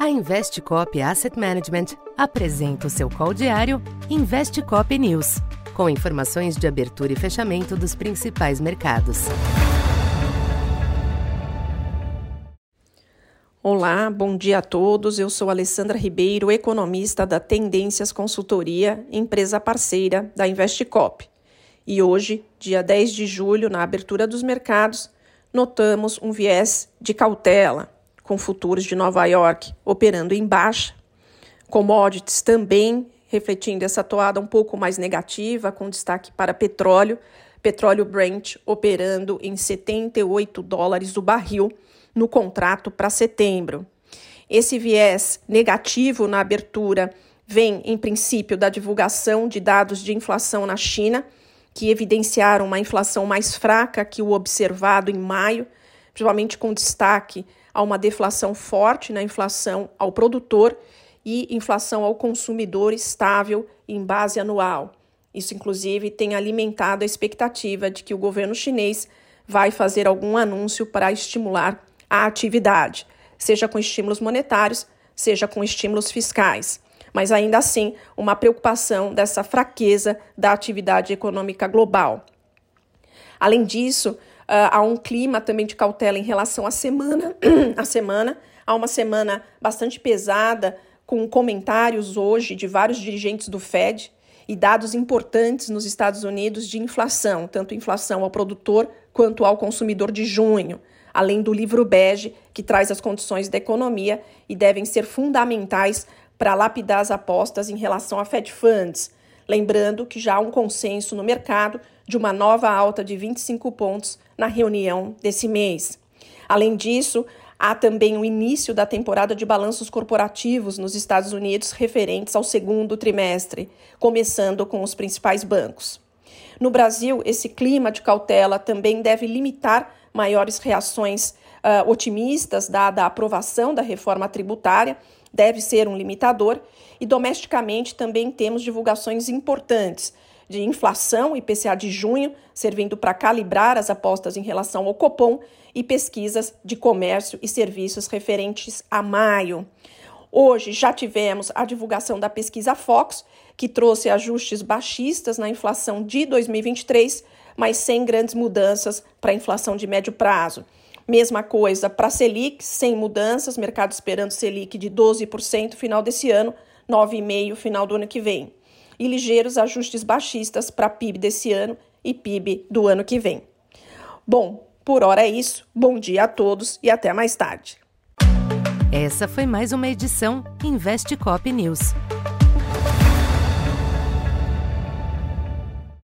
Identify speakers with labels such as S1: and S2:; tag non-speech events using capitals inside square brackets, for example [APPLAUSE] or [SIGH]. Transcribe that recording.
S1: A Investcop Asset Management apresenta o seu call diário Investcop News, com informações de abertura e fechamento dos principais mercados.
S2: Olá, bom dia a todos. Eu sou Alessandra Ribeiro, economista da Tendências Consultoria, empresa parceira da Investcop. E hoje, dia 10 de julho, na abertura dos mercados, notamos um viés de cautela com futuros de Nova York operando em baixa, commodities também refletindo essa toada um pouco mais negativa, com destaque para petróleo, petróleo Brent operando em 78 dólares o barril no contrato para setembro. Esse viés negativo na abertura vem, em princípio, da divulgação de dados de inflação na China, que evidenciaram uma inflação mais fraca que o observado em maio, principalmente com destaque a uma deflação forte na inflação ao produtor e inflação ao consumidor estável em base anual. Isso, inclusive, tem alimentado a expectativa de que o governo chinês vai fazer algum anúncio para estimular a atividade, seja com estímulos monetários, seja com estímulos fiscais. Mas ainda assim, uma preocupação dessa fraqueza da atividade econômica global. Além disso, há um clima também de cautela em relação à semana, [CLEARS THROAT] à semana. Há uma semana bastante pesada, com comentários hoje de vários dirigentes do Fed e dados importantes nos Estados Unidos de inflação, tanto inflação ao produtor quanto ao consumidor de junho, além do livro bege, que traz as condições da economia e devem ser fundamentais para lapidar as apostas em relação a Fed Funds. Lembrando que já há um consenso no mercado de uma nova alta de 25 pontos na reunião desse mês. Além disso, há também o início da temporada de balanços corporativos nos Estados Unidos referentes ao segundo trimestre, começando com os principais bancos. No Brasil, esse clima de cautela também deve limitar maiores reações uh, otimistas, dada a aprovação da reforma tributária, deve ser um limitador, e domesticamente também temos divulgações importantes de inflação, IPCA de junho, servindo para calibrar as apostas em relação ao Copom, e pesquisas de comércio e serviços referentes a maio. Hoje já tivemos a divulgação da pesquisa Fox, que trouxe ajustes baixistas na inflação de 2023, mas sem grandes mudanças para a inflação de médio prazo. Mesma coisa para a Selic, sem mudanças, mercado esperando Selic de 12% final desse ano, 9,5% final do ano que vem e ligeiros ajustes baixistas para PIB desse ano e PIB do ano que vem. Bom, por hora é isso. Bom dia a todos e até mais tarde.
S1: Essa foi mais uma edição Investe Cop News.